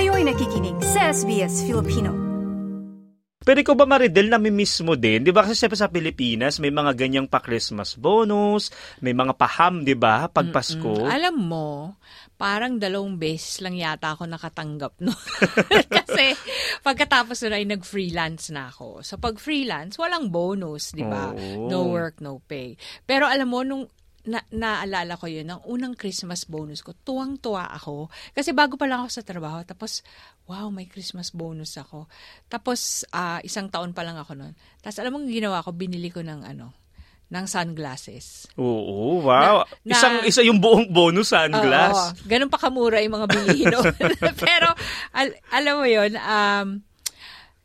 Kayo'y nakikinig sa SBS Filipino. Pero ikaw ba Maridel, nami-miss mo din? Di ba kasi siyempre sa Pilipinas, may mga ganyang pa-Christmas bonus, may mga paham, di ba, pag Pasko. Alam mo, parang dalawang beses lang yata ako nakatanggap no. Kasi pagkatapos na ay nag-freelance na ako. So pag freelance, walang bonus, di ba? Oo. No work, no pay. Pero alam mo, nung na, naalala ko yun, ang unang Christmas bonus ko, tuwang-tuwa ako. Kasi bago pa lang ako sa trabaho, tapos, wow, may Christmas bonus ako. Tapos, ah, isang taon pa lang ako noon. Tapos, alam mo, ginawa ko, binili ko ng ano, ng sunglasses. Oo, wow. Na- na- Isang, isa yung buong bonus sunglass. Oo, ganun pa kamura yung mga bilihin noon. Pero, al- alam mo yun, um,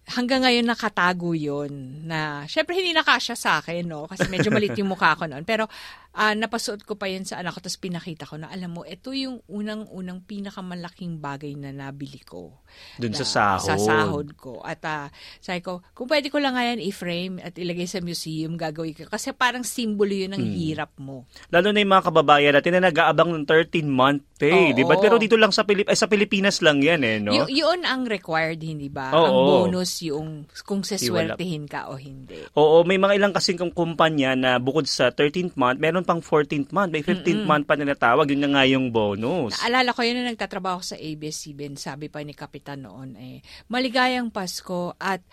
hanggang ngayon nakatago yun na, syempre hindi nakasya sa akin, no? Kasi medyo malit yung mukha ko noon. Pero, ah, napasuot ko pa yun sa anak ko, tapos pinakita ko na, alam mo, ito yung unang-unang pinakamalaking bagay na nabili ko. Dun sa Na- sahod. Sa sahod ko. At ah, sabi ko, kung pwede ko lang nga yan i-frame at ilagay sa museum, gagawin ko. Kasi parang simbolo yun ng Hmm. hirap mo. Lalo na yung mga kababayan natin na nag-aabang ng 13-month pay, di ba? Pero dito lang sa, Pilip ay, sa Pilipinas lang yan eh, no? Y- yun ang required, hindi ba? Oo. Ang bonus yung kung seswertihin ka o hindi. Oo, may mga ilang kasing kumpanya na bukod sa 13th month, meron pang 14th month, may 15th month pa na natawag, yun na nga yung bonus. Naalala ko yun na nagtatrabaho sa ABS-CBN, sabi pa ni Kapitan noon, eh, maligayang Pasko at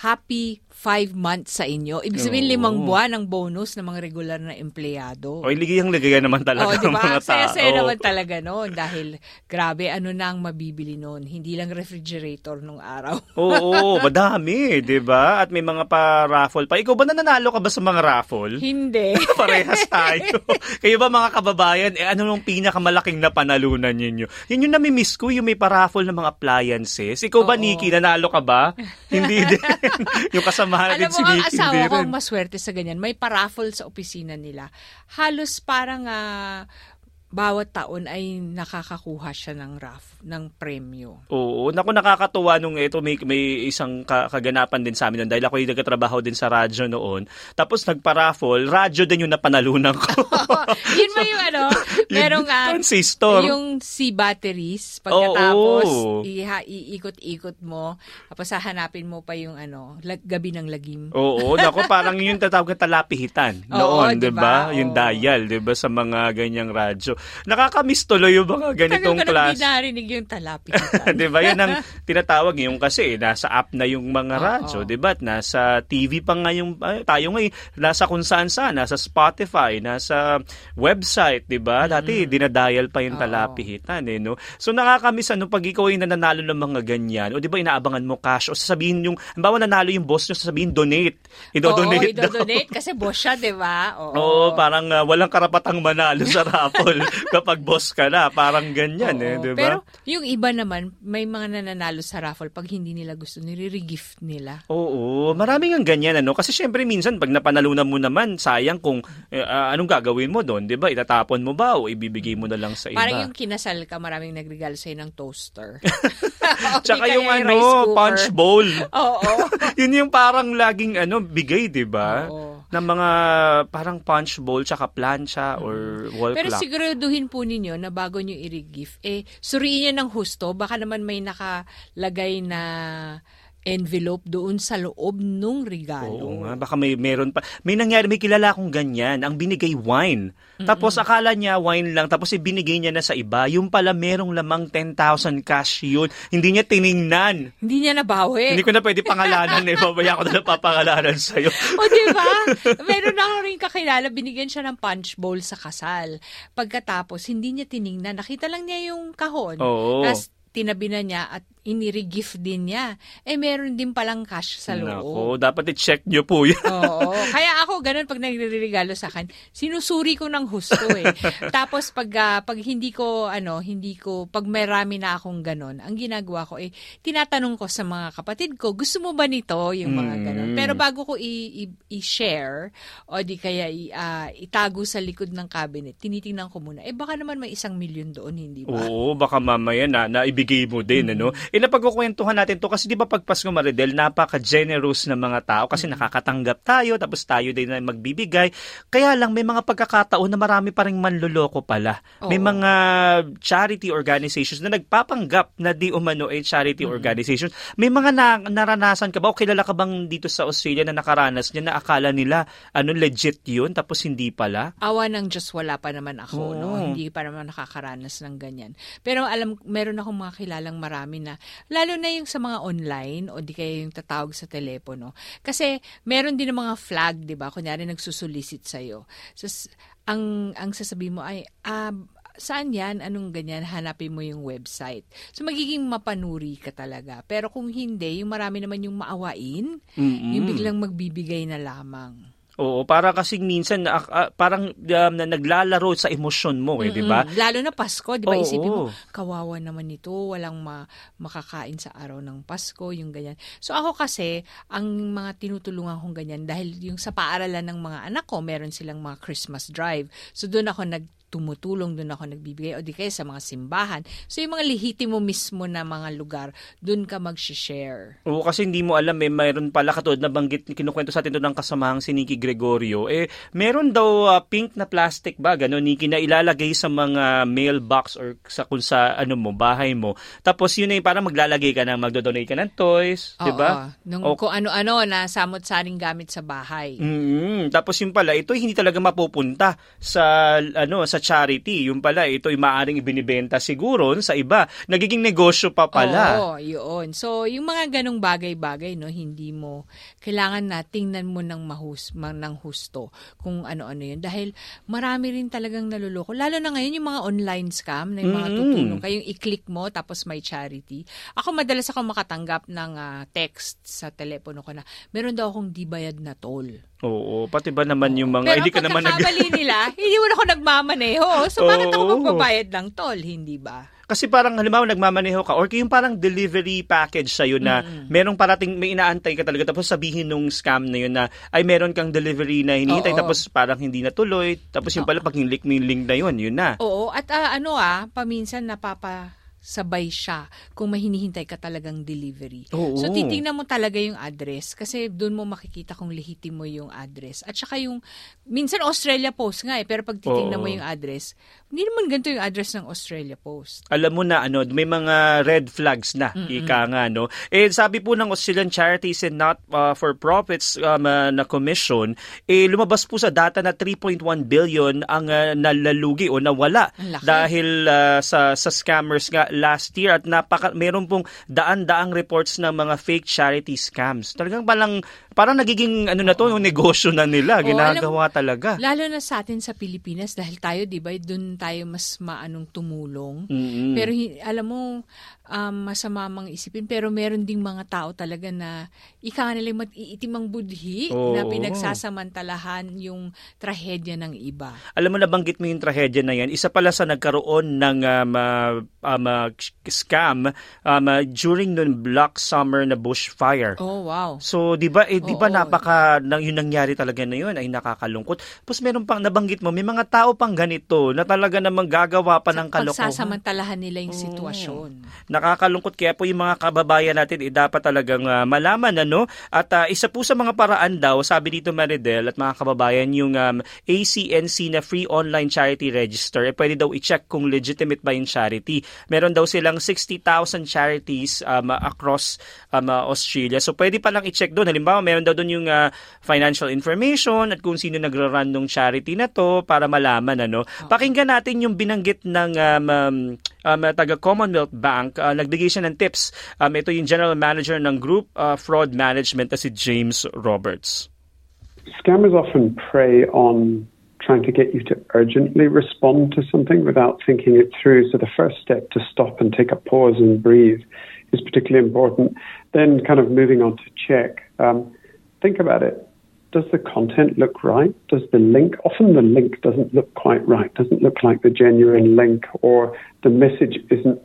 happy five months sa inyo. Ibig sabihin, Oo. limang buwan ang bonus ng mga regular na empleyado. O, ligayang ligayan naman talaga Oh, di ng mga tao. Saya-saya naman talaga noon dahil grabe, ano na ang mabibili noon. Hindi lang refrigerator nung araw. Oo, madami, di ba? At may mga pa-raffle pa. Ikaw ba nananalo ka ba sa mga raffle? hindi. Parehas tayo. Kayo ba mga kababayan, eh, ano nung pinakamalaking napanalunan ninyo? Yun yung namimiss ko, yung may paraffle ng mga appliances. Ikaw ba, Oo. Nikki, nanalo ka ba? Hindi din. yung kasamahan din Alam mo, si ang asawa ko maswerte sa ganyan. May paraffle sa opisina nila. Halos parang ah, bawat taon ay nakakakuha siya ng raff, ng premyo. Oo, naku nakakatuwa nung ito may may isang ka- kaganapan din sa amin noon dahil ako yung nagkatrabaho din sa radyo noon. Tapos nagpa-raffle, radyo din yung napanalunan ko. Yun ba yung ano? Merong ah, transistor. yung si batteries pagkatapos Oo. iha, iikot-ikot mo tapos hahanapin mo pa yung ano lag, gabi ng lagim. Oo, nako parang yun yung tatawag talapihitan Oo, noon, 'di ba? diba? Yung dial, 'di ba sa mga ganyang radyo. Nakakamiss tuloy yung mga ganitong Tagal ko class. di narinig yung talapitan. 'Di ba? Yan ang tinatawag yung kasi eh, nasa app na yung mga Oo. radyo, 'di ba? At Nasa TV pa nga yung ay, tayo ngayon nasa kung saan saan, nasa Spotify, nasa website, 'di ba? Dati dinadial pa yung Mm. Oo. talapihitan eh, no. So nakakamiss ano pag ikaw ay nananalo ng mga ganyan, o 'di ba inaabangan mo cash o sasabihin yung halimbawa nanalo yung boss nyo, sasabihin donate. Oo, Ido-donate daw. idodonate kasi boss siya, di ba? Oo. Oo, parang ah, walang karapatang manalo sa raffle kapag boss ka na. Parang ganyan eh, Oo. di ba? Pero yung iba naman, may mga nananalo sa raffle pag hindi nila gusto, nire-regift nila. Oo, maraming ang ganyan ano kasi syempre minsan pag napanalunan mo naman sayang kung eh, ah, anong gagawin mo doon, 'di ba? Itatapon mo ba o ibibigay mo na lang sa iba? Parang yung kinasal ka, maraming nagregalo sa'yo ng toaster. Tsaka yung ano, punch bowl. Oo. Yun yung parang laging ano bigay, 'di ba? Oo. Ng mga parang punch bowl tsaka plancha or wall Pero clock. siguraduhin po ninyo na bago nyo i-regift, eh, suriin niya ng husto. Baka naman may nakalagay na envelope doon sa loob nung regalo. Oo nga, baka may meron pa. May nangyari, may kilala akong ganyan. Ang binigay wine. Tapos akala niya wine lang, tapos ibinigay niya na sa iba. Yung pala merong lamang 10,000 cash yun. Hindi niya tiningnan. Hindi niya nabawi. Hindi ko na pwede pangalanan eh. Babaya ko na lang papangalanan sa'yo. o, di ba? Meron ako rin kakilala, binigyan siya ng punch bowl sa kasal. Pagkatapos, hindi niya tiningnan. Nakita lang niya yung kahon. Oo. Tapos, tinabi na niya at iniri-gift din niya. Eh, meron din palang cash sa loob. Nako, dapat i-check niyo po yan. Oo. Kaya ako, ganun, pag nagre-regalo sa akin, sinusuri ko ng husto eh. Tapos, pag, ah, pag hindi ko, ano, hindi ko, pag marami na akong ganun, ang ginagawa ko, eh, tinatanong ko sa mga kapatid ko, gusto mo ba nito? Yung mga Mm. ganun. Pero bago ko i- i- i-share, o di kaya i- ah, itago sa likod ng cabinet, tinitingnan ko muna, eh, baka naman may isang milyon doon, hindi ba? Oo, baka mamaya na naibigay mo din, ano? Eh, napagkukwentuhan natin to kasi di ba pag Pasko Maridel, napaka-generous ng mga tao kasi Mm. nakakatanggap tayo, tapos tayo din na magbibigay. Kaya lang, may mga pagkakataon na marami pa rin manluloko pala. May Oo. mga charity organizations na nagpapanggap na di umano ay charity organizations. May mga na, naranasan ka ba o kilala ka bang dito sa Australia na nakaranas niya na akala nila ano legit yun tapos hindi pala? Awa ng Diyos, wala pa naman ako, no? Oo. Hindi pa naman nakakaranas ng ganyan. Pero alam, meron akong mga kilalang marami na, lalo na yung sa mga online o di kaya yung tatawag sa telepono. Kasi meron din ng mga flag, di ba? Kunyari nagsusulisit sa'yo. So, ang, ang sasabihin mo ay, ah, saan yan? Anong ganyan? Hanapin mo yung website. So, magiging mapanuri ka talaga. Pero kung hindi, yung marami naman yung maawain, Mm-mm. yung biglang magbibigay na lamang. Oo, para kasi minsan na, ah, parang um, na naglalaro sa emosyon mo eh, di ba? Lalo na Pasko, di ba? Oo. Isipin mo, kawawa naman ito, walang ma- makakain sa araw ng Pasko, yung ganyan. So ako kasi, ang mga tinutulungan kong ganyan, dahil yung sa paaralan ng mga anak ko, meron silang mga Christmas drive. So doon ako nag tumutulong doon ako nagbibigay o di kaya sa mga simbahan. So yung mga lihitimo mismo na mga lugar, doon ka mag-share. Oo, kasi hindi mo alam, eh, mayroon pala katulad na banggit, kinukwento sa atin doon ng kasamahang si Nikki Gregorio, eh, meron daw ah, pink na plastic bag, ano, Nikki, na ilalagay sa mga mailbox or sa kung sa, ano mo, bahay mo. Tapos yun eh, parang maglalagay ka ng, magdodonate ka ng toys, di ba? Oo, Nung O- kung ano-ano na samot-saring gamit sa bahay. Mm, tapos yung pala, ito hindi talaga mapupunta sa ano sa charity. Yung pala, ito ay maaring ibinibenta siguro sa iba. Nagiging negosyo pa pala. Oo, yun. So, yung mga ganong bagay-bagay, no, hindi mo, kailangan na tingnan mo ng, mahus, ma- ng husto kung ano-ano yun. Dahil marami rin talagang naluloko. Lalo na ngayon yung mga online scam na yung mga Mm. tutulong kayong i-click mo tapos may charity. Ako madalas ako makatanggap ng ah, text sa telepono ko na meron daw akong di bayad na toll. Oo, pati ba naman yung mga Pero hindi ka naman nag nila, hindi mo na ako nagmamaneho. So, bakit ako Oo. magbabayad ng toll? Hindi ba? Kasi parang halimbawa nagmamaneho ka or yung parang delivery package sa'yo na merong parating may inaantay ka talaga tapos sabihin nung scam na yun na ay meron kang delivery na hinihintay Oo. tapos parang hindi natuloy tapos yung pala pag yung link na yun, yun na. Oo, at ah, ano ah, paminsan napapa sabay siya kung may hinihintay ka talagang delivery. Oo. So titingnan mo talaga yung address kasi doon mo makikita kung lehitimo yung address. At saka yung minsan Australia Post nga eh, pero pag titingnan Oo. mo yung address, hindi naman ganito yung address ng Australia Post. alam mo na ano, may mga red flags na, ika nga, no? Eh, sabi po ng Australian Charities and Not uh, for Profits um, uh, na commission, eh, lumabas po sa data na 3.1 billion ang uh, nalalugi o nawala dahil uh, sa sa scammers nga last year at napaka meron pong daan-daang reports ng mga fake charity scams. Talagang palang parang nagiging ano na to, yung negosyo na nila, Oo, ginagawa talaga. Lalo na sa atin sa Pilipinas dahil tayo 'di ba, doon tayo mas maanong tumulong. Mm-mm. Pero alam mo, um, masama mang isipin, pero meron ding mga tao talaga na ika nga nila matiitim ang budhi na Oo. pinagsasamantalahan yung trahedya ng iba. Alam mo, nabanggit mo yung trahedya na yan. Isa pala sa nagkaroon ng um, uh, um, uh, scam um, uh, during nun Black Summer na bushfire. Oh, wow. So, 'di ba eh 'di ba Oo. napaka nang yung nangyari talaga na yun ay nakakalungkot. Tapos meron pang nabanggit mo, may mga tao pang ganito na talaga namang gagawa pa ng kalokohan. Pagsasamantalahan nila yung sitwasyon. Nakakalungkot kaya po yung mga kababayan natin eh, dapat talagang ah, malaman ano at ah, isa po sa mga paraan daw sabi dito Maridel at mga kababayan yung um, ACNC na free online charity register eh pwede daw i-check kung legitimate ba yung charity. Meron daw silang 60,000 charities um, across um, ah, Australia. So pwede pa lang i-check doon. Halimbawa meron daw doon yung ah, financial information at kung sino nagra-run ng charity na to para malaman ano. Pakinggan natin yung binanggit ng um, um, um, taga Commonwealth Bank. Uh, nagbigay siya ng tips. Um, ito yung general manager ng Group uh, Fraud Management na si James Roberts. Scammers often prey on trying to get you to urgently respond to something without thinking it through. So the first step to stop and take a pause and breathe is particularly important. Then, kind of moving on to check. Um, think about it. Does the content look right? Does the link, often the link doesn't look quite right, doesn't look like the genuine link, or the message isn't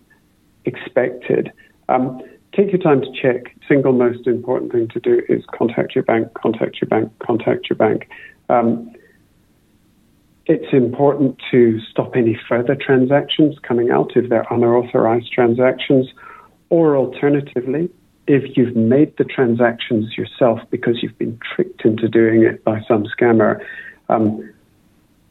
expected. Um, take your time to check. Single most important thing to do is contact your bank, contact your bank, contact your bank. Um, it's important to stop any further transactions coming out if they're unauthorized transactions Or alternatively, if you've made the transactions yourself because you've been tricked into doing it by some scammer, um,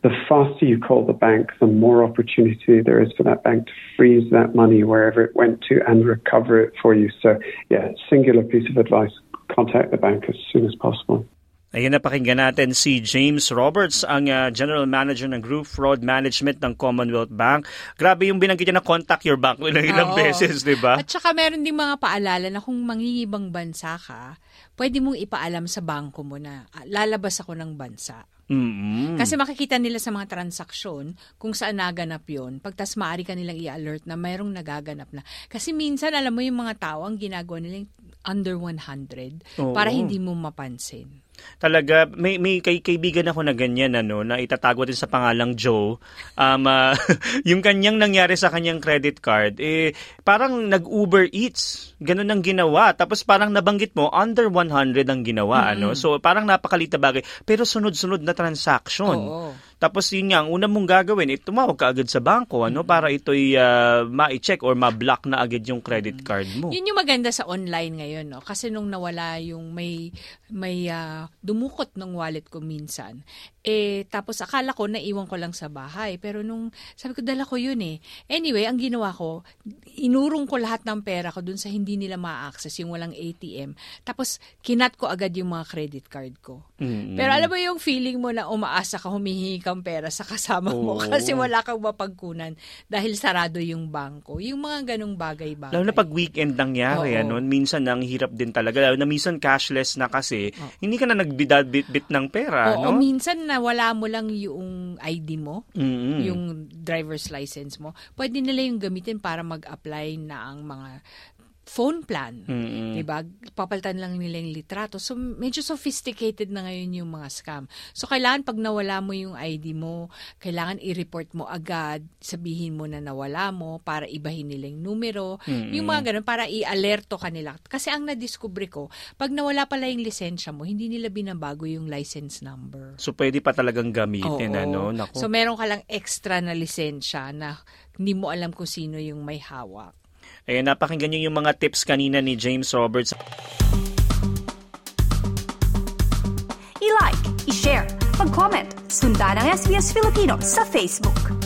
the faster you call the bank, the more opportunity there is for that bank to freeze that money wherever it went to and recover it for you. So, yeah, singular piece of advice contact the bank as soon as possible. Ayan napakinggan natin si James Roberts, ang uh, General Manager ng Group Fraud Management ng Commonwealth Bank. Grabe yung binanggit niya na contact your bank ilang ilang Oo. beses, di ba? At saka meron din mga paalala na kung mangingibang bansa ka, pwede mong ipaalam sa bangko mo na "Ah, lalabas ako ng bansa. mm Kasi makikita nila sa mga transaksyon kung saan naganap yon. Pagtas maaari ka nilang i-alert na mayroong nagaganap na. Kasi minsan, alam mo yung mga tao, ang ginagawa nila under 100 Oo. para hindi mo mapansin. Talaga, may, may kay, kaibigan ako na ganyan, ano, na itatago din sa pangalang Joe. Um, ah, yung kanyang nangyari sa kanyang credit card, eh, parang nag-Uber Eats. Ganun ang ginawa. Tapos parang nabanggit mo, under 100 ang ginawa, ano. So, parang napakalita bagay. Pero sunod-sunod na transaction. Oo. Tapos yun nga, ang una mong gagawin, eh, tumawag ka agad sa bangko, ano, para ito'y ah, ma-check or ma-block na agad yung credit card mo. Yun yung maganda sa online ngayon, no? Kasi nung nawala yung may may ah, dumukot ng wallet ko minsan, eh tapos akala ko naiwan ko lang sa bahay, pero nung sabi ko dala ko yun eh. Anyway, ang ginawa ko, inurong ko lahat ng pera ko dun sa hindi nila ma-access, yung walang ATM. Tapos kinat ko agad yung mga credit card ko. Mm-mm. Pero alam mo yung feeling mo na umaasa ka humihingi kang pera sa kasama mo Oo. kasi wala kang mapagkunan dahil sarado yung bangko. Yung mga ganong bagay-bagay. Lalo na pag weekend nangyari, Oo. ano, minsan ang hirap din talaga. Lalo na minsan cashless na kasi, hindi ka na nagbidal-bit ng pera, Oo, no? minsan na wala mo lang yung ID mo, Mm-mm. yung driver's license mo. Pwede nila yung gamitin para mag-apply na ang mga phone plan. Mm-mm. Diba? Papalitan lang nila yung litrato. So, medyo sophisticated na ngayon yung mga scam. So, kailangan pag nawala mo yung ID mo, kailangan i-report mo agad, sabihin mo na nawala mo para ibahin nila yung numero. Yung mga ganun, para i-alerto kanila. Kasi ang nadiskubre ko, pag nawala pala yung lisensya mo, hindi nila binabago yung license number. So, pwede pa talagang gamitin, Oo. ano? Naku. So, meron ka lang extra na lisensya na hindi mo alam kung sino yung may hawak. Ayan, napakinggan nyo yung mga tips kanina ni James Roberts. I-like, i-share, mag-comment, sundan ang SBS Filipino sa Facebook.